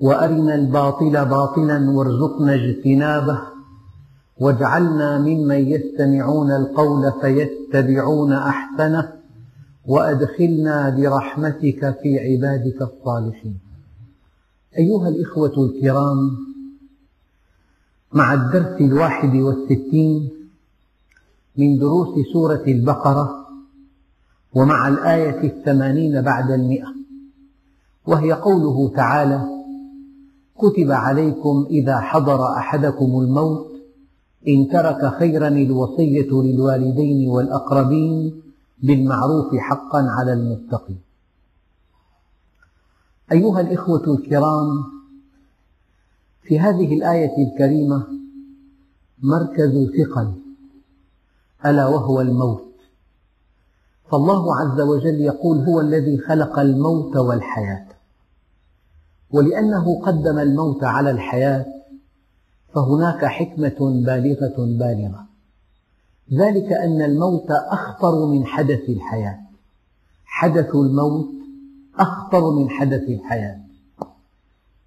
وأرنا الباطل باطلا وارزقنا اجتنابه واجعلنا ممن يستمعون القول فيتبعون أحسنه وأدخلنا برحمتك في عبادك الصالحين. أيها الإخوة الكرام مع الدرس الواحد والستين من دروس سورة البقرة ومع الآية الثمانين بعد المئة وهي قوله تعالى كتب عليكم إذا حضر أحدكم الموت إن ترك خيرا الوصية للوالدين والأقربين بالمعروف حقا على المتقين. أيها الإخوة الكرام في هذه الآية الكريمة مركز ثقل ألا وهو الموت. فالله عز وجل يقول هو الذي خلق الموت والحياة. ولأنه قدم الموت على الحياة فهناك حكمة بالغة بالغة. ذلك أن الموت أخطر من حدث الحياة. حدث الموت أخطر من حدث الحياة.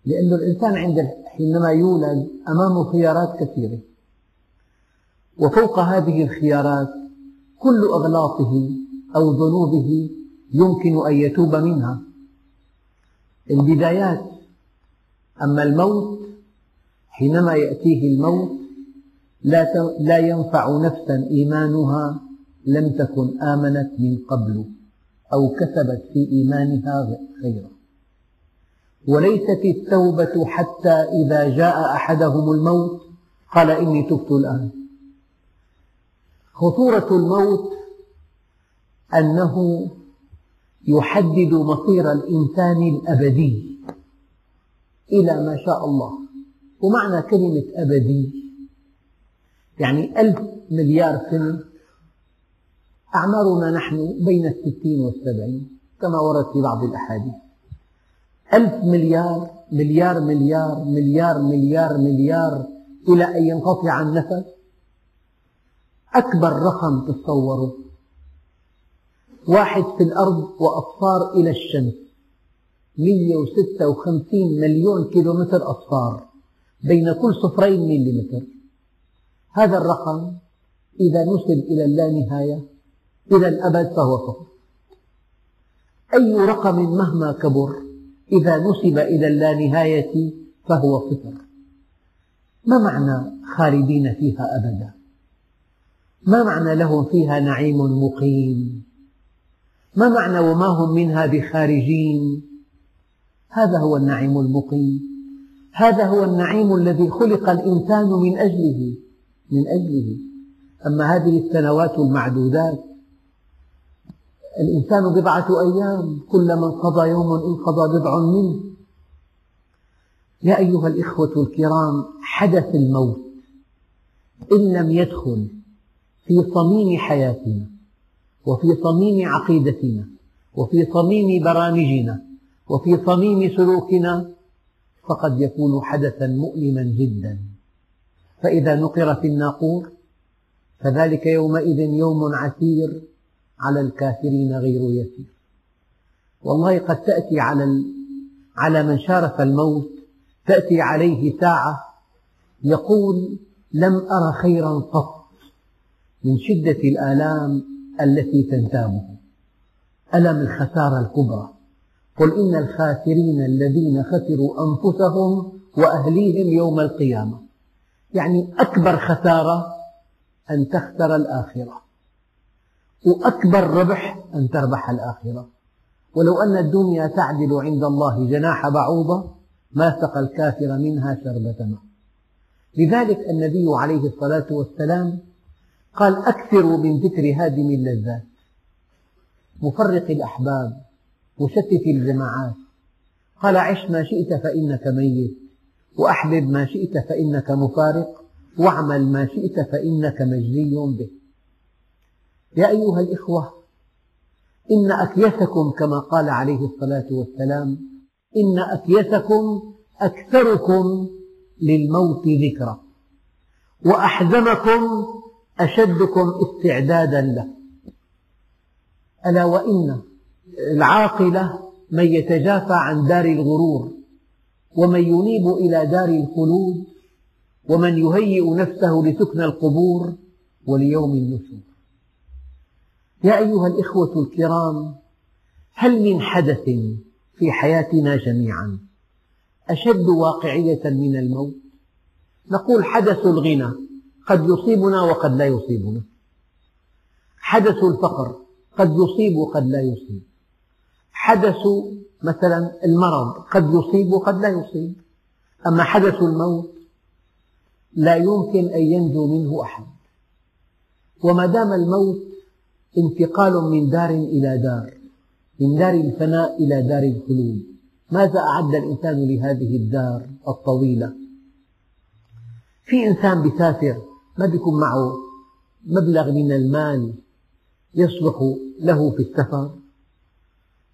لأن الإنسان عند حينما يولد أمامه خيارات كثيرة. وفوق هذه الخيارات كل أغلاطه أو ذنوبه يمكن أن يتوب منها. البدايات أما الموت حينما يأتيه الموت لا ينفع نفسا إيمانها لم تكن آمنت من قبل أو كسبت في إيمانها خيرا وليست التوبة حتى إذا جاء أحدهم الموت قال إني تبت الآن. خطورة الموت أنه يحدد مصير الإنسان الأبدي. إلى ما شاء الله. ومعنى كلمة أبدي يعني ألف مليار سنة. أعمارنا نحن بين الستين والسبعين كما ورد في بعض الأحاديث. ألف مليار مليار مليار مليار مليار مليار إلى أن ينقطع النفس. أكبر رقم تصوره واحد في الأرض وأصفار إلى الشمس. 156 مليون كيلومتر أصفار بين كل صفرين مليمتر. هذا الرقم إذا نسب إلى اللانهاية إلى الأبد فهو صفر أي رقم مهما كبر إذا نسب إلى اللانهاية فهو صفر ما معنى خالدين فيها أبدا؟ ما معنى لهم فيها نعيم مقيم؟ ما معنى وما هم منها بخارجين؟ هذا هو النعيم المقيم. هذا هو النعيم الذي خلق الإنسان من أجله من أجله. أما هذه السنوات المعدودات الإنسان بضعة أيام كلما انقضى يوم انقضى بضع منه. يا أيها الإخوة الكرام حدث الموت إن لم يدخل في صميم حياتنا وفي صميم عقيدتنا وفي صميم برامجنا وفي صميم سلوكنا فقد يكون حدثا مؤلما جدا. فإذا نقر في الناقور فذلك يومئذ يوم عسير على الكافرين غير يسير. والله قد تأتي على على من شارف الموت تأتي عليه ساعة يقول لم أر خيرا قط من شدة الآلام التي تنتابه. ألم الخسارة الكبرى؟ قل إن الخاسرين الذين خسروا أنفسهم وأهليهم يوم القيامة. يعني أكبر خسارة أن تخسر الآخرة وأكبر ربح أن تربح الآخرة. ولو أن الدنيا تعدل عند الله جناح بعوضة ما سقى الكافر منها شربة ماء. لذلك النبي عليه الصلاة والسلام قال أكثروا من ذكر هادم اللذات. مفرق الأحباب مشتت الجماعات. قال عش ما شئت فإنك ميت وأحبب ما شئت فإنك مفارق واعمل ما شئت فإنك مجزي به. يا أيها الإخوة إن أكيسكم كما قال عليه الصلاة والسلام إن أكيسكم أكثركم للموت ذكرى وأحزمكم أشدكم استعدادا له. ألا وإن العاقلة من يتجافى عن دار الغرور ومن ينيب إلى دار الخلود ومن يهيئ نفسه لسكن القبور وليوم النشور. يا أيها الإخوة الكرام هل من حدث في حياتنا جميعا أشد واقعية من الموت؟ نقول حدث الغنى قد يصيبنا وقد لا يصيبنا. حدث الفقر قد يصيب وقد لا يصيب. حدث مثلا المرض قد يصيب وقد لا يصيب. أما حدث الموت لا يمكن أن ينجو منه أحد. وما دام الموت انتقال من دار إلى دار من دار الفناء إلى دار الخلود ماذا أعد الإنسان لهذه الدار الطويلة؟ في إنسان بيسافر ما بيكون معه مبلغ من المال يصلح له في السفر؟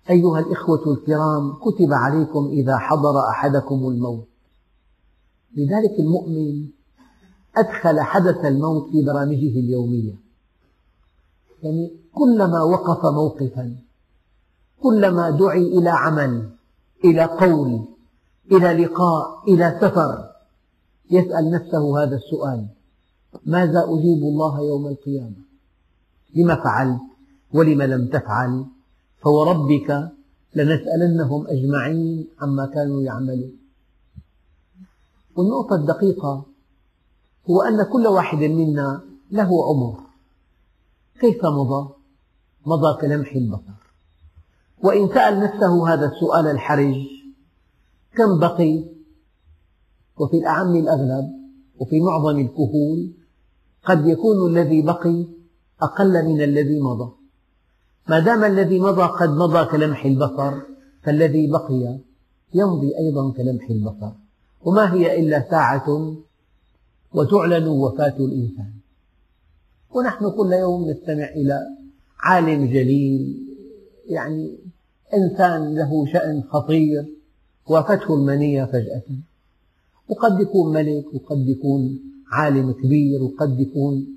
أيها الإخوة الكرام كتب عليكم إذا حضر أحدكم الموت. لذلك المؤمن أدخل حدث الموت في برامجه اليومية. يعني كلما وقف موقفا كلما دعي إلى عمل إلى قول إلى لقاء إلى سفر يسأل نفسه هذا السؤال ماذا أجيب الله يوم القيامة؟ لم فعلت ولم لم تفعل؟ فوربك لنسألنهم أجمعين عما كانوا يعملون والنقطة الدقيقة هو أن كل واحد منا له عمر كيف مضى؟ مضى كلمح البصر وإن سأل نفسه هذا السؤال الحرج كم بقي؟ وفي الأعم الأغلب وفي معظم الكهول قد يكون الذي بقي أقل من الذي مضى ما دام الذي مضى قد مضى كلمح البصر فالذي بقي يمضي أيضا كلمح البصر. وما هي إلا ساعة وتعلن وفاة الإنسان. ونحن كل يوم نستمع إلى عالم جليل يعني إنسان له شأن خطير وافته المنية فجأة. وقد يكون ملك وقد يكون عالم كبير وقد يكون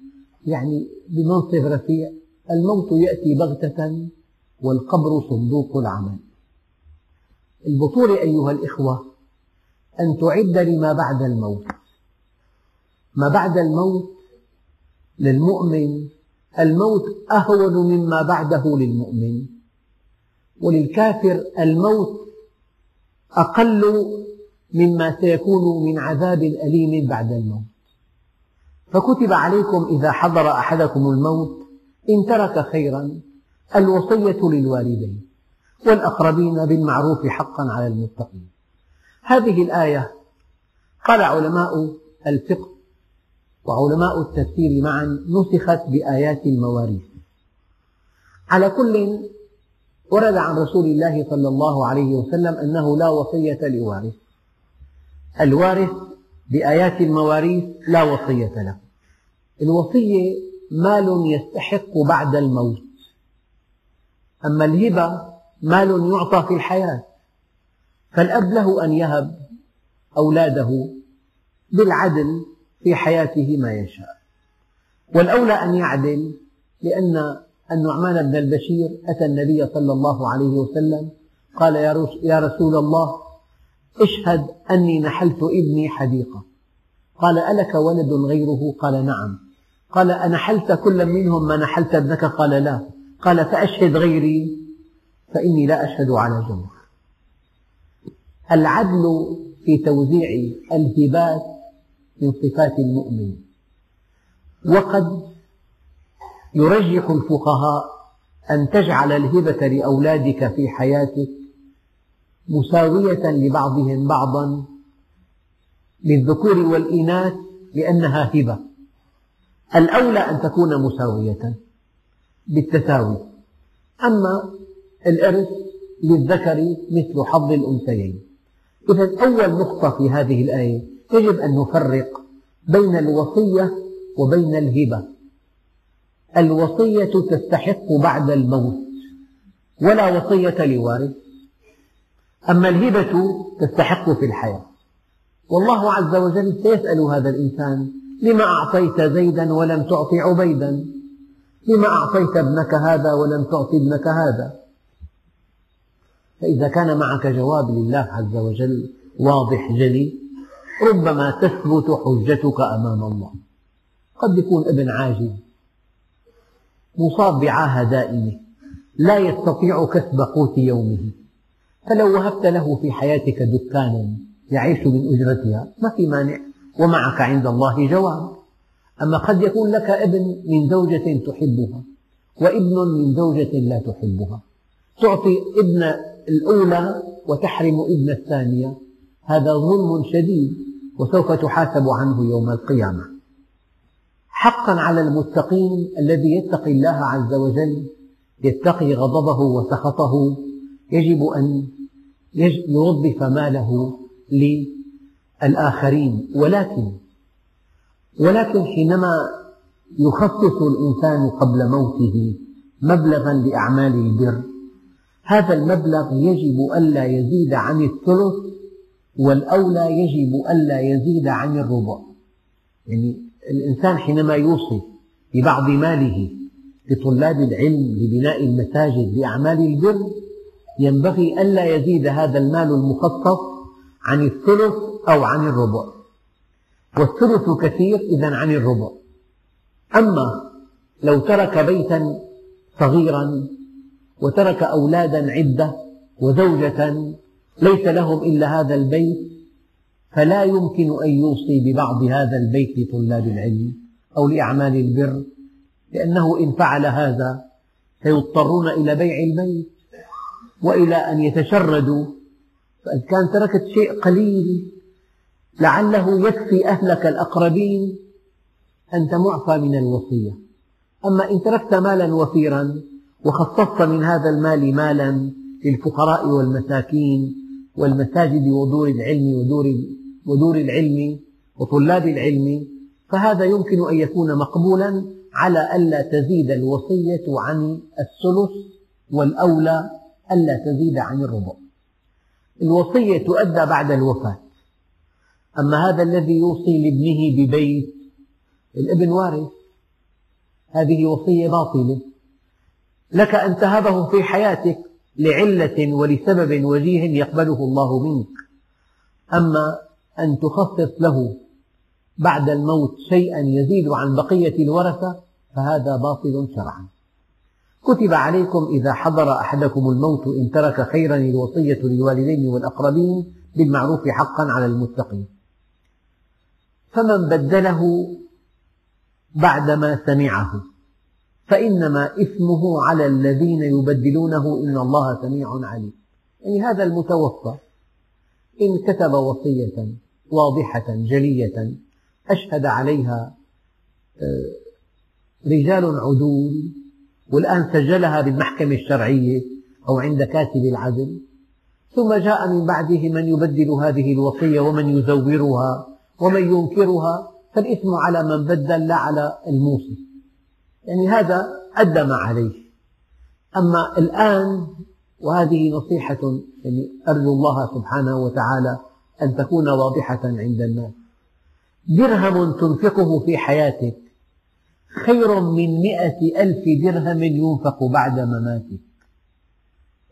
يعني بمنصب رفيع. الموت يأتي بغتة والقبر صندوق العمل. البطولة أيها الإخوة أن تعد لما بعد الموت. ما بعد الموت للمؤمن الموت أهون مما بعده للمؤمن. وللكافر الموت أقل مما سيكون من عذاب أليم بعد الموت. فكتب عليكم إذا حضر أحدكم الموت إن ترك خيرا الوصية للوالدين والأقربين بالمعروف حقا على المتقين. هذه الآية قال علماء الفقه وعلماء التفسير معا نسخت بآيات المواريث. على كل ورد عن رسول الله صلى الله عليه وسلم أنه لا وصية لوارث. الوارث بآيات المواريث لا وصية له. الوصية مال يستحق بعد الموت. أما الهبة مال يعطى في الحياة. فالأب له أن يهب أولاده بالعدل في حياته ما يشاء. والأولى أن يعدل لأن النعمان بن البشير أتى النبي صلى الله عليه وسلم قال يا رسول الله اشهد أني نحلت ابني حديقة. قال ألك ولد غيره؟ قال نعم. قال أنحلت كل منهم ما نحلت ابنك قال لا. قال فأشهد غيري فإني لا أشهد على جمر العدل في توزيع الهبات من صفات المؤمن. وقد يرجح الفقهاء أن تجعل الهبة لأولادك في حياتك مساوية لبعضهم بعضا للذكور والإناث لأنها هبة. الأولى أن تكون مساوية بالتساوي. أما الإرث للذكر مثل حظ الأنثيين. إذا أول نقطة في هذه الآية يجب أن نفرق بين الوصية وبين الهبة. الوصية تستحق بعد الموت ولا وصية لوارث. أما الهبة تستحق في الحياة. والله عز وجل سيسأل هذا الإنسان لما أعطيت زيدا ولم تعط عبيدا؟ لما أعطيت ابنك هذا ولم تعط ابنك هذا؟ فإذا كان معك جواب لله عز وجل واضح جلي ربما تثبت حجتك أمام الله. قد يكون ابن عاجز مصاب بعاهة دائمة لا يستطيع كسب قوت يومه. فلو وهبت له في حياتك دكانا يعيش من أجرتها ما في مانع. ومعك عند الله جواب. أما قد يكون لك ابن من زوجة تحبها وابن من زوجة لا تحبها. تعطي ابن الأولى وتحرم ابن الثانية. هذا ظلم شديد وسوف تحاسب عنه يوم القيامة. حقا على المتقين الذي يتقي الله عز وجل يتقي غضبه وسخطه يجب أن يوظف ماله للآخرين ولكن ولكن حينما يخصص الإنسان قبل موته مبلغا لأعمال البر هذا المبلغ يجب ألا يزيد عن الثلث والأولى يجب ألا يزيد عن الربع. يعني الإنسان حينما يوصي ببعض ماله لطلاب العلم لبناء المساجد لأعمال البر ينبغي ألا يزيد هذا المال المخصص عن الثلث أو عن الربع. والثلث كثير إذا عن الربع. أما لو ترك بيتا صغيرا وترك أولادا عدة وزوجة ليس لهم إلا هذا البيت فلا يمكن أن يوصي ببعض هذا البيت لطلاب العلم أو لأعمال البر لأنه إن فعل هذا سيضطرون إلى بيع البيت وإلى أن يتشردوا. فإذا كان تركت شيء قليل لعله يكفي أهلك الأقربين. أنت معفى من الوصية. أما إن تركت مالا وفيرا وخصصت من هذا المال مالا للفقراء والمساكين والمساجد ودور العلم ودور, ودور العلم وطلاب العلم فهذا يمكن أن يكون مقبولا على ألا تزيد الوصية عن الثلث والأولى ألا تزيد عن الربع. الوصية تؤدى بعد الوفاة. أما هذا الذي يوصي لابنه ببيت؟ الابن وارث. هذه وصية باطلة. لك أن تهبه في حياتك لعلة ولسبب وجيه يقبله الله منك. أما أن تخصص له بعد الموت شيئا يزيد عن بقية الورثة فهذا باطل شرعا. كتب عليكم إذا حضر أحدكم الموت إن ترك خيرا الوصية للوالدين والأقربين بالمعروف حقا على المتقين. فمن بدله بعدما سمعه. فإنما إثمه على الذين يبدلونه إن الله سميع عليم. يعني هذا المتوفى إن كتب وصية واضحة جلية أشهد عليها آه، رجال عدول والآن سجلها بالمحكمة الشرعية أو عند كاتب العدل. ثم جاء من بعده من يبدل هذه الوصية ومن يزورها. ومن ينكرها فالإثم على من بدل لا على الموصي. يعني هذا أدى ما عليه. أما الآن وهذه نصيحة يعني أرجو الله سبحانه وتعالى أن تكون واضحة عند الناس. درهم تنفقه في حياتك خير من مئة ألف درهم ينفق بعد مماتك.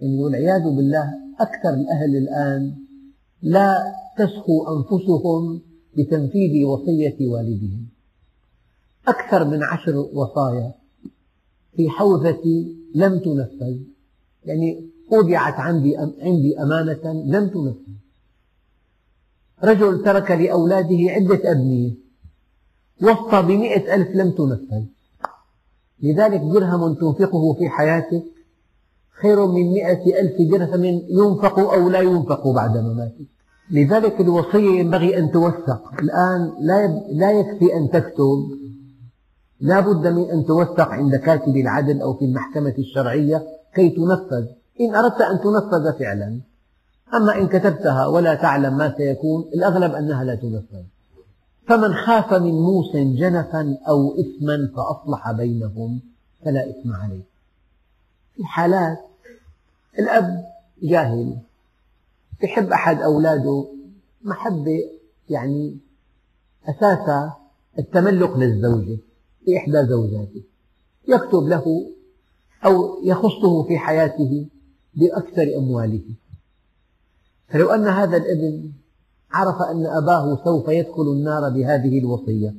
يعني والعياذ بالله أكثر الأهل الآن لا تسخو أنفسهم بتنفيذ وصية والدهم. أكثر من عشر وصايا في حوزتي لم تنفذ. يعني أودعت عندي عندي أمانة لم تنفذ. رجل ترك لأولاده عدة أبنية وصى بمئة ألف لم تنفذ. لذلك درهم تنفقه في حياتك خير من مئة ألف درهم ينفق أو لا ينفق بعد مماتك لذلك الوصية ينبغي أن توثق. الآن لا يكفي أن تكتب. لا بد من أن توثق عند كاتب العدل أو في المحكمة الشرعية كي تنفذ. إن أردت أن تنفذ فعلا. أما إن كتبتها ولا تعلم ما سيكون الأغلب أنها لا تنفذ. فمن خاف من موس جنفا أو إثما فأصلح بينهم فلا إثم عليه. في حالات الأب جاهل. يحب أحد أولاده محبة يعني أساسها التملق للزوجة لإحدى زوجاته. يكتب له أو يخصه في حياته بأكثر أمواله. فلو أن هذا الابن عرف أن أباه سوف يدخل النار بهذه الوصية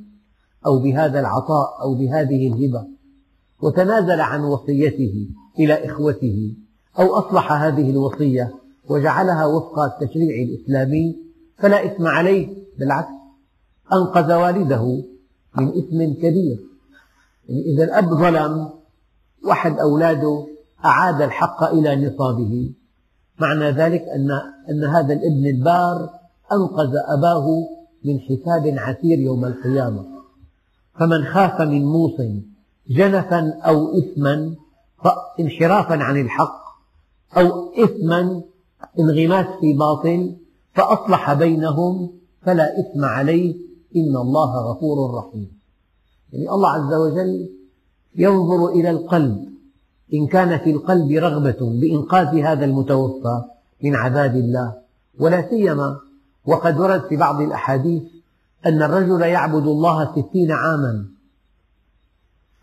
أو بهذا العطاء أو بهذه الهبة وتنازل عن وصيته إلى إخوته أو أصلح هذه الوصية وجعلها وفق التشريع الإسلامي فلا إثم عليه بالعكس أنقذ والده من إثم كبير. يعني إذا الأب ظلم واحد أولاده أعاد الحق إلى نصابه. معنى ذلك أن, أن هذا الابن البار أنقذ أباه من حساب عسير يوم القيامة. فمن خاف من موص جنفا أو إثما انحرافا عن الحق أو إثما انغماس في باطل فأصلح بينهم فلا إثم عليه إن الله غفور رحيم. يعني الله عز وجل ينظر إلى القلب إن كان في القلب رغبة بإنقاذ هذا المتوفى من عذاب الله ولا سيما وقد ورد في بعض الأحاديث أن الرجل يعبد الله ستين عاما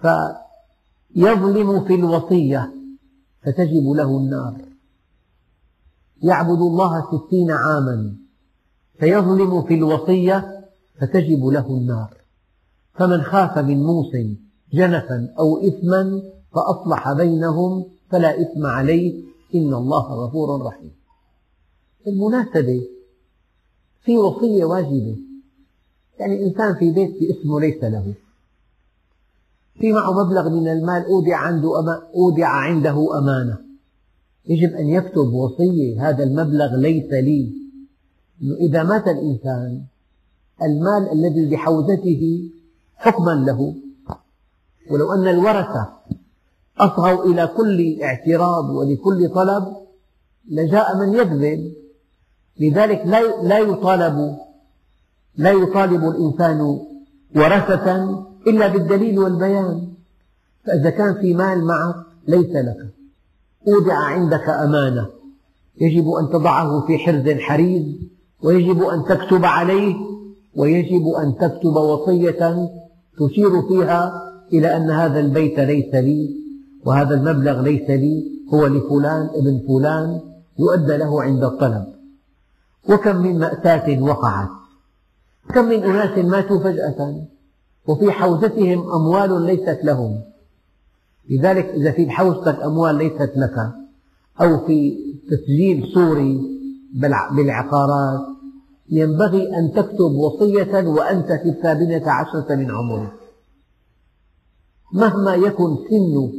فيظلم في الوصية فتجب له النار. يعبد الله ستين عاما فيظلم في الوصية فتجب له النار. فمن خاف من موس جنفا أو إثما فأصلح بينهم فلا إثم عليه إن الله غفور رحيم. بالمناسبة في وصية واجبة. يعني إنسان في بيت باسمه ليس له. في معه مبلغ من المال أودع, عنده أودع عنده أمانة. يجب أن يكتب وصية هذا المبلغ ليس لي. إذا مات الإنسان المال الذي بحوزته حكما له. ولو أن الورثة أصغوا إلى كل اعتراض ولكل طلب لجاء من يكذب. لذلك لا يطالب لا يطالب الإنسان ورثة إلا بالدليل والبيان. فإذا كان في مال معك ليس لك. أودع عندك أمانة. يجب أن تضعه في حرز حريز ويجب أن تكتب عليه ويجب أن تكتب وصية تشير فيها إلى أن هذا البيت ليس لي وهذا المبلغ ليس لي هو لفلان ابن فلان يؤدى له عند الطلب. وكم من مأساة وقعت. كم من أناس ماتوا فجأة. وفي حوزتهم أموال ليست لهم. لذلك إذا في بحوزتك أموال ليست لك أو في تسجيل سوري بالعقارات ينبغي أن تكتب وصية وأنت في الثامنة عشرة من عمرك. مهما يكن سن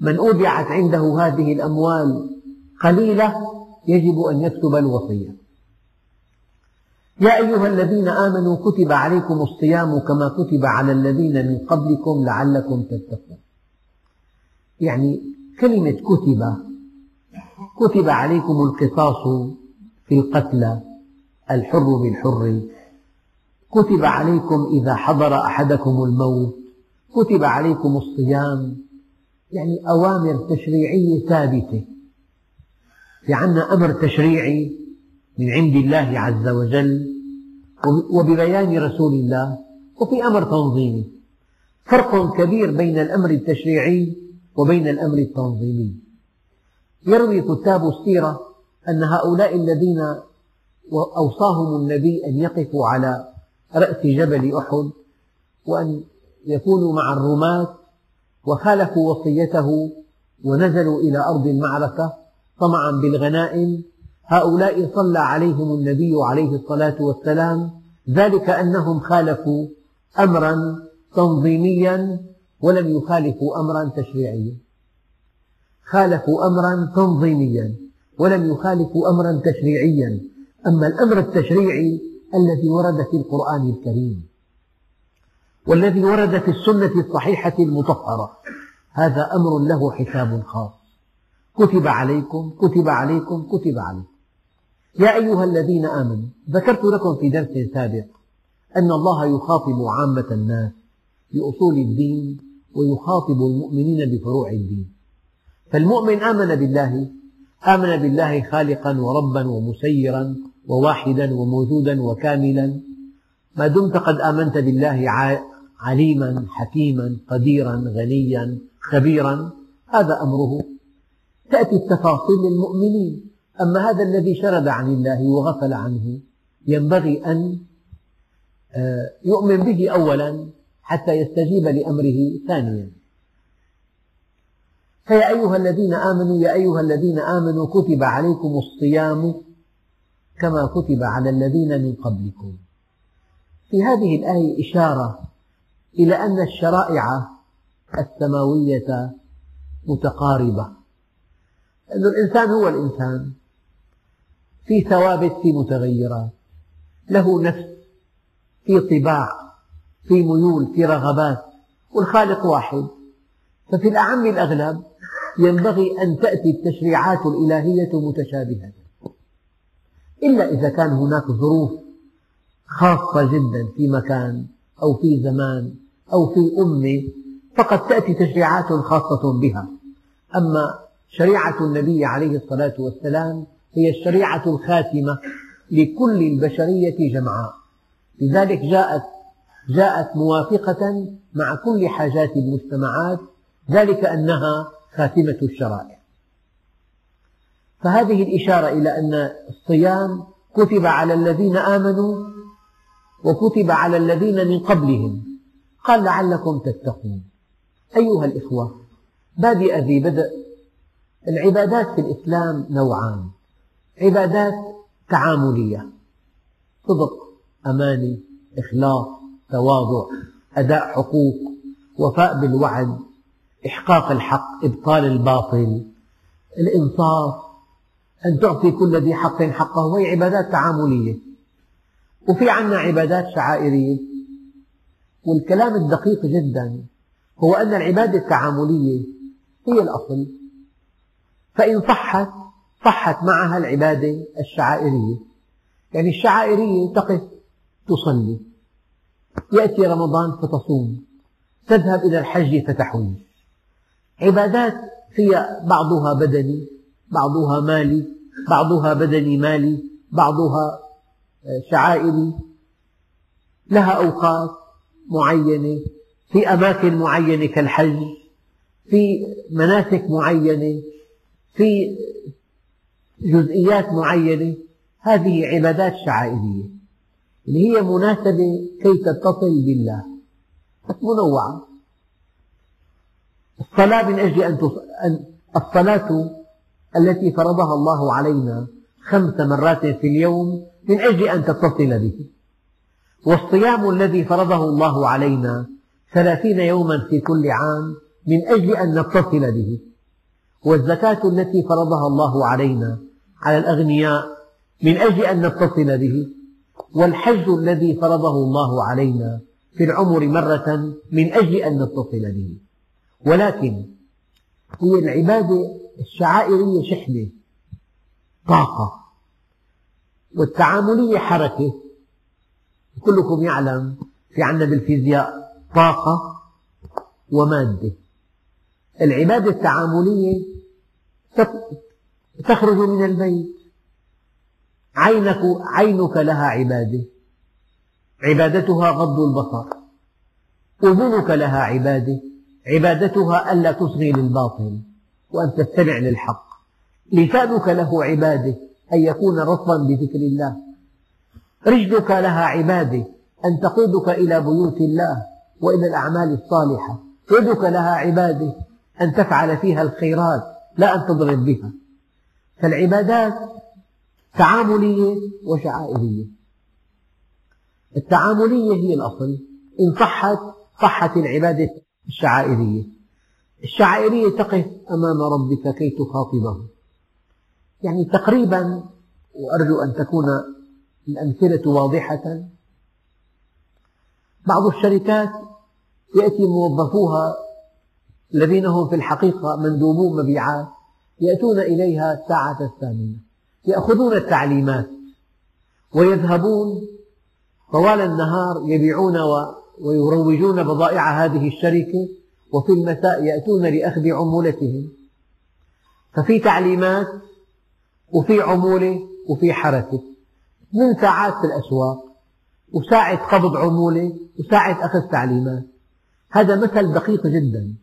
من أودعت عنده هذه الأموال قليلة يجب أن يكتب الوصية. يا أيها الذين آمنوا كتب عليكم الصيام كما كتب على الذين من قبلكم لعلكم تتقون. يعني كلمة كتب. كتب عليكم القصاص في القتلى الحر بالحر. كتب عليكم إذا حضر أحدكم الموت. كتب عليكم الصيام. يعني أوامر تشريعية ثابتة. في عنا أمر تشريعي من عند الله عز وجل وببيان رسول الله وفي أمر تنظيمي. فرق كبير بين الأمر التشريعي وبين الأمر التنظيمي. يروي كتاب السيرة أن هؤلاء الذين أوصاهم النبي أن يقفوا على رأس جبل أحد وأن يكونوا مع الرماة وخالفوا وصيته ونزلوا إلى أرض المعركة طمعا بالغنائم. هؤلاء صلى عليهم النبي عليه الصلاة والسلام. ذلك أنهم خالفوا أمرا تنظيميا ولم يخالفوا أمرا تشريعيا. خالفوا أمرا تنظيميا. ولم يخالفوا أمرا تشريعيا. أما الأمر التشريعي الذي ورد في القرآن الكريم. والذي ورد في السنة الصحيحة المطهرة. هذا أمر له حساب خاص. كتب عليكم كتب عليكم كتب عليكم. يا أيها الذين آمنوا ذكرت لكم في درس سابق أن الله يخاطب عامة الناس. بأصول الدين ويخاطب المؤمنين بفروع الدين. فالمؤمن آمن بالله آمن بالله خالقا وربا ومسيرا وواحدا وموجودا وكاملا. ما دمت قد آمنت بالله عليما حكيما قديرا غنيا خبيرا هذا أمره. تأتي التفاصيل للمؤمنين. أما هذا الذي شرد عن الله وغفل عنه ينبغي أن آه، يؤمن به أولا حتى يستجيب لأمره ثانيا. فيا أيها الذين آمنوا يا أيها الذين آمنوا كتب عليكم الصيام كما كتب على الذين من قبلكم. في هذه الآية إشارة إلى أن الشرائع السماوية متقاربة. أن الإنسان هو الإنسان في ثوابت في متغيرات له نفس في طباع. في ميول في رغبات والخالق واحد. ففي الأعم الأغلب ينبغي أن تأتي التشريعات الإلهية متشابهة إلا إذا كان هناك ظروف خاصة جدا في مكان أو في زمان أو في أمة فقد تأتي تشريعات خاصة بها. أما شريعة النبي عليه الصلاة والسلام هي الشريعة الخاتمة لكل البشرية جمعاء. لذلك جاءت جاءت موافقة مع كل حاجات المجتمعات ذلك أنها خاتمة الشرائع. فهذه الإشارة إلى أن الصيام كتب على الذين آمنوا وكتب على الذين من قبلهم. قال لعلكم تتقون. أيها الإخوة بادئ ذي بدء. العبادات في الإسلام نوعان عبادات تعاملية صدق أمانة إخلاص تواضع أداء حقوق وفاء بالوعد إحقاق الحق إبطال الباطل الإنصاف أن تعطي كل ذي حق حقه وهي عبادات تعاملية. وفي عنا عبادات شعائرية. والكلام الدقيق جدا هو أن العبادة التعاملية هي الأصل. فإن صحت صحت معها العبادة الشعائرية. يعني الشعائرية تقف تصلي. يأتي رمضان فتصوم تذهب إلى الحج فتحج عبادات فيها بعضها بدني بعضها مالي بعضها بدني مالي بعضها شعائري. لها أوقات معينة في أماكن معينة كالحج في مناسك معينة في جزئيات معينة. هذه عبادات شعائرية. اللي هي مناسبة كي تتصل بالله. منوعة. الصلاة من أجل أن الصلاة التي فرضها الله علينا خمس مرات في اليوم من أجل أن تتصل به. والصيام الذي فرضه الله علينا ثلاثين يوما في كل عام من أجل أن نتصل به. والزكاة التي فرضها الله علينا على الأغنياء من أجل أن نتصل به. والحج الذي فرضه الله علينا في العمر مرة من أجل أن نتصل به. ولكن هي العبادة الشعائرية شحنة طاقة والتعاملية حركة. كلكم يعلم في عندنا بالفيزياء طاقة ومادة. العبادة التعاملية تخرج من البيت عينك, عينك لها عبادة. عبادتها غض البصر. أذنك لها عبادة. عبادتها ألا تصغي للباطل وأن تستمع للحق. لسانك له عبادة أن يكون رطبا بذكر الله. رجلك لها عبادة أن تقودك إلى بيوت الله وإلى الأعمال الصالحة. يدك لها عبادة أن تفعل فيها الخيرات لا أن تضرب بها. فالعبادات تعاملية وشعائرية. التعاملية هي الأصل. إن صحت صحت العبادة الشعائرية. الشعائرية تقف أمام ربك كي تخاطبه. يعني تقريبا وأرجو أن تكون الأمثلة واضحة بعض الشركات يأتي موظفوها الذين هم في الحقيقة مندوبو مبيعات يأتون إليها الساعة الثامنة. يأخذون التعليمات ويذهبون طوال النهار يبيعون ويروجون بضائع هذه الشركة وفي المساء يأتون لأخذ عمولتهم. ففي تعليمات وفي عمولة وفي حركة. من ساعات في الأسواق وساعة قبض عمولة وساعة أخذ تعليمات. هذا مثل دقيق جدا.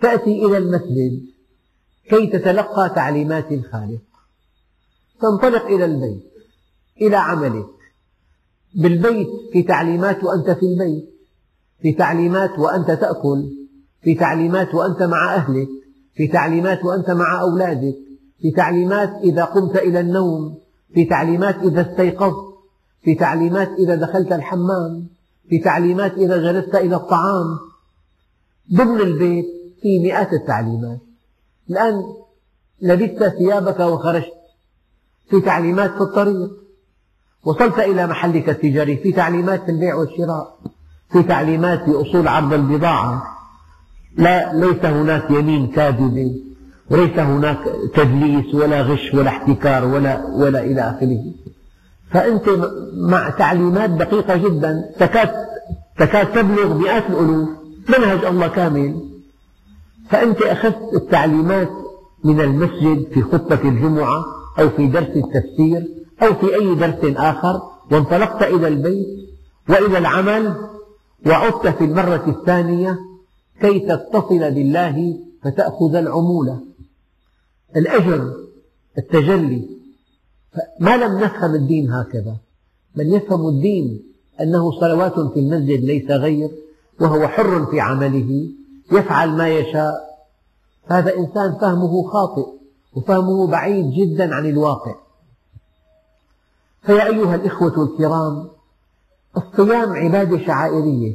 تأتي إلى المسجد كي تتلقى تعليمات الخالق تنطلق إلى البيت إلى عملك. بالبيت في تعليمات وأنت في البيت في تعليمات وأنت تأكل في تعليمات وأنت مع أهلك في تعليمات وأنت مع أولادك في تعليمات إذا قمت إلى النوم في تعليمات إذا استيقظت في تعليمات إذا دخلت الحمام في تعليمات إذا جلست إلى الطعام. ضمن البيت في مئات التعليمات. الآن لبست ثيابك وخرجت. في تعليمات في الطريق. وصلت إلى محلك التجاري في تعليمات في البيع والشراء في تعليمات في أصول عرض البضاعة. لا ليس هناك يمين كاذبة وليس هناك تدليس ولا غش ولا احتكار ولا ولا إلى آخره. فأنت مع تعليمات دقيقة جدا تكاد تكاد تبلغ مئات الألوف منهج الله كامل. فأنت أخذت التعليمات من المسجد في خطبة الجمعة أو في درس التفسير أو في أي درس آخر وانطلقت إلى البيت وإلى العمل وعدت في المرة الثانية كي تتصل بالله فتأخذ العمولة. الأجر التجلي. ما لم نفهم الدين هكذا. من يفهم الدين أنه صلوات في المسجد ليس غير وهو حر في عمله يفعل ما يشاء. هذا إنسان فهمه خاطئ. وفهمه بعيد جدا عن الواقع. فيا أيها الإخوة الكرام الصيام عبادة شعائرية.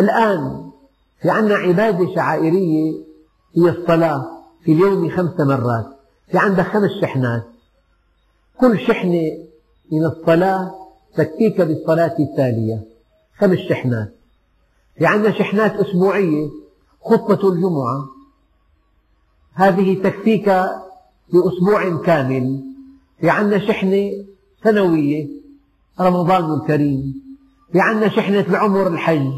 الآن في عندنا عبادة شعائرية هي الصلاة في اليوم خمس مرات في عندك خمس شحنات. كل شحنة من الصلاة تكفيك بالصلاة التالية خمس شحنات. في عندنا شحنات أسبوعية خطبة الجمعة هذه تكفيك لأسبوع كامل في عندنا شحنة سنوية رمضان الكريم في عندنا شحنة العمر الحج.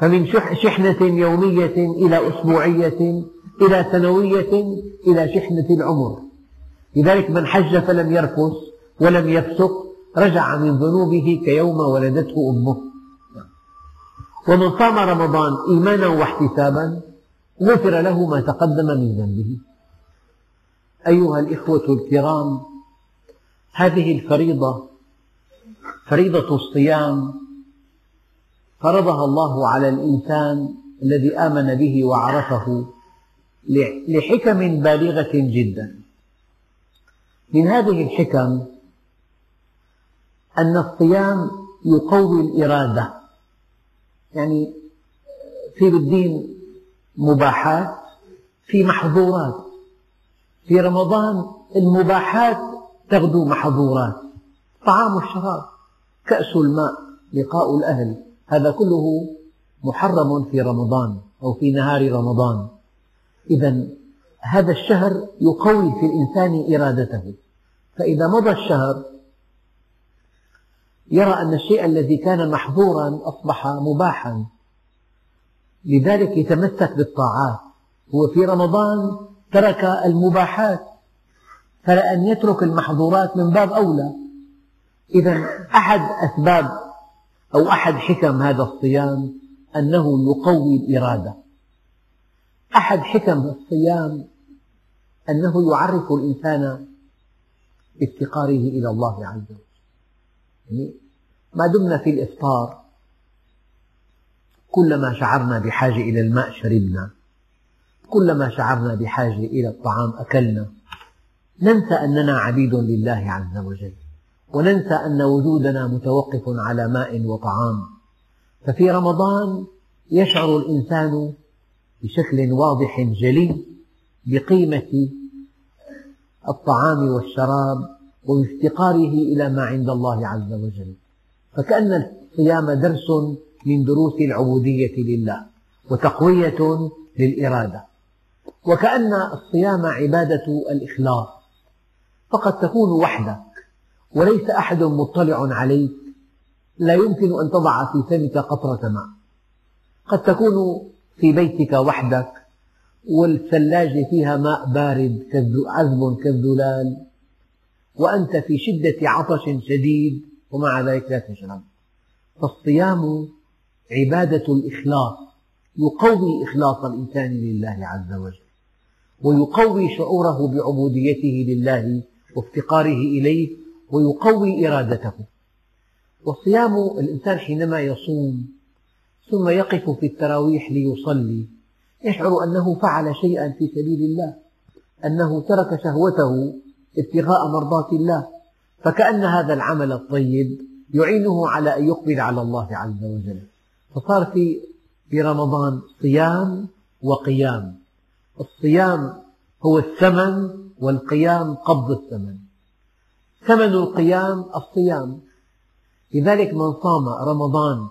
فمن شحنة يومية إلى أسبوعية إلى سنوية إلى شحنة العمر. لذلك من حج فلم يرفث ولم يفسق رجع من ذنوبه كيوم ولدته أمه. ومن صام رمضان إيمانا واحتسابا غفر له ما تقدم من ذنبه. أيها الإخوة الكرام هذه الفريضة فريضة الصيام فرضها الله على الإنسان الذي آمن به وعرفه لحكم بالغة جدا. من هذه الحكم أن الصيام يقوي الإرادة. يعني في بالدين مباحات في محظورات. في رمضان المباحات تغدو محظورات. طعام الشراب كأس الماء لقاء الأهل. هذا كله محرم في رمضان أو في نهار رمضان. إذا هذا الشهر يقوي في الإنسان إرادته. فإذا مضى الشهر يرى أن الشيء الذي كان محظورا أصبح مباحا. لذلك يتمسك بالطاعات. هو في رمضان ترك المباحات فلأن يترك المحظورات من باب أولى. إذا أحد أسباب أو أحد حكم هذا الصيام أنه يقوي الإرادة. أحد حكم الصيام أنه يعرف الإنسان بافتقاره إلى الله عز وجل. يعني ما دمنا في الإفطار كلما شعرنا بحاجة إلى الماء شربنا. كلما شعرنا بحاجة إلى الطعام أكلنا. ننسى أننا عبيد لله عز وجل وننسى أن وجودنا متوقف على ماء وطعام. ففي رمضان يشعر الإنسان بشكل واضح جلي بقيمة الطعام والشراب وافتقاره إلى ما عند الله عز وجل. فكأن الصيام درس من دروس العبودية لله وتقوية للإرادة. وكأن الصيام عبادة الإخلاص. فقد تكون وحدك وليس أحد مطلع عليك. لا يمكن أن تضع في فمك قطرة ماء. قد تكون في بيتك وحدك والثلاجة فيها ماء بارد عذب كالذلال. وأنت في شدة عطش شديد ومع ذلك لا تشرب فالصيام عبادة الإخلاص يقوي إخلاص الإنسان لله عز وجل ويقوي شعوره بعبوديته لله وافتقاره إليه ويقوي إرادته. والصيام الإنسان حينما يصوم ثم يقف في التراويح ليصلي يشعر أنه فعل شيئا في سبيل الله أنه ترك شهوته ابتغاء مرضاة الله فكأن هذا العمل الطيب يعينه على أن يقبل على الله عز وجل. فصار في في رمضان صيام وقيام. الصيام هو الثمن والقيام قبض الثمن. ثمن القيام الصيام. لذلك من صام رمضان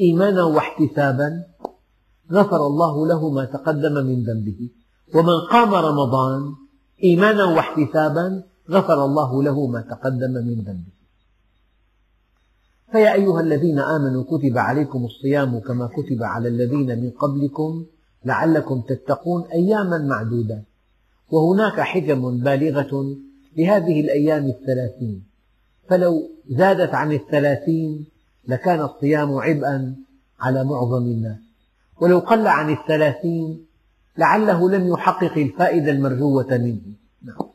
إيمانا واحتسابا غفر الله له ما تقدم من ذنبه. ومن قام رمضان إيمانا واحتسابا غفر الله له ما تقدم من ذنبه. فيا أيها الذين آمنوا كتب عليكم الصيام كما كتب على الذين من قبلكم لعلكم تتقون أياما معدودة. وهناك حكم بالغة لهذه الأيام الثلاثين. فلو زادت عن الثلاثين لكان الصيام عبئا على معظم الناس. ولو قل عن الثلاثين لعله لم يحقق الفائدة المرجوة منه. نعم.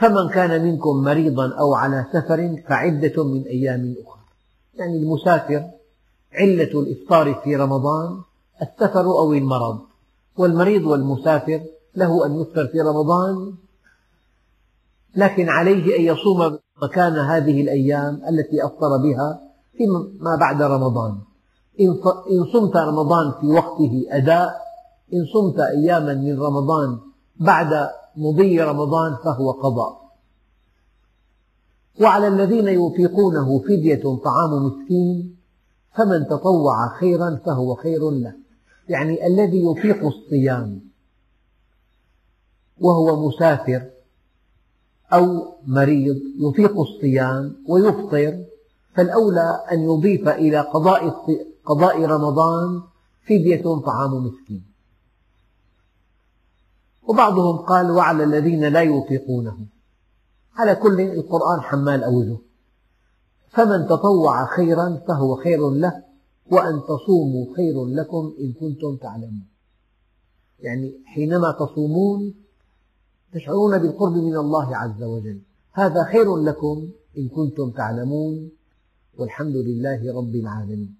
فمن كان منكم مريضا أو على سفر فعدة من أيام أخرى. يعني المسافر علة الإفطار في رمضان السفر أو المرض. والمريض والمسافر له أن يفطر في رمضان لكن عليه أن يصوم مكان هذه الأيام التي أفطر بها فيما بعد رمضان. إن صمت رمضان في وقته أداء إن صمت أياما من رمضان بعد مضي رمضان فهو قضاء. وعلى الذين يطيقونه فدية طعام مسكين فمن تطوع خيرا فهو خير له. يعني الذي يطيق الصيام وهو مسافر أو مريض يطيق الصيام ويفطر فالأولى أن يضيف إلى قضاء رمضان فدية طعام مسكين. وبعضهم قال وعلى الذين لا يطيقونه على كل القرآن حمال أوجه فمن تطوع خيرا فهو خير له وأن تصوموا خير لكم إن كنتم تعلمون. يعني حينما تصومون تشعرون بالقرب من الله عز وجل. هذا خير لكم إن كنتم تعلمون والحمد لله رب العالمين.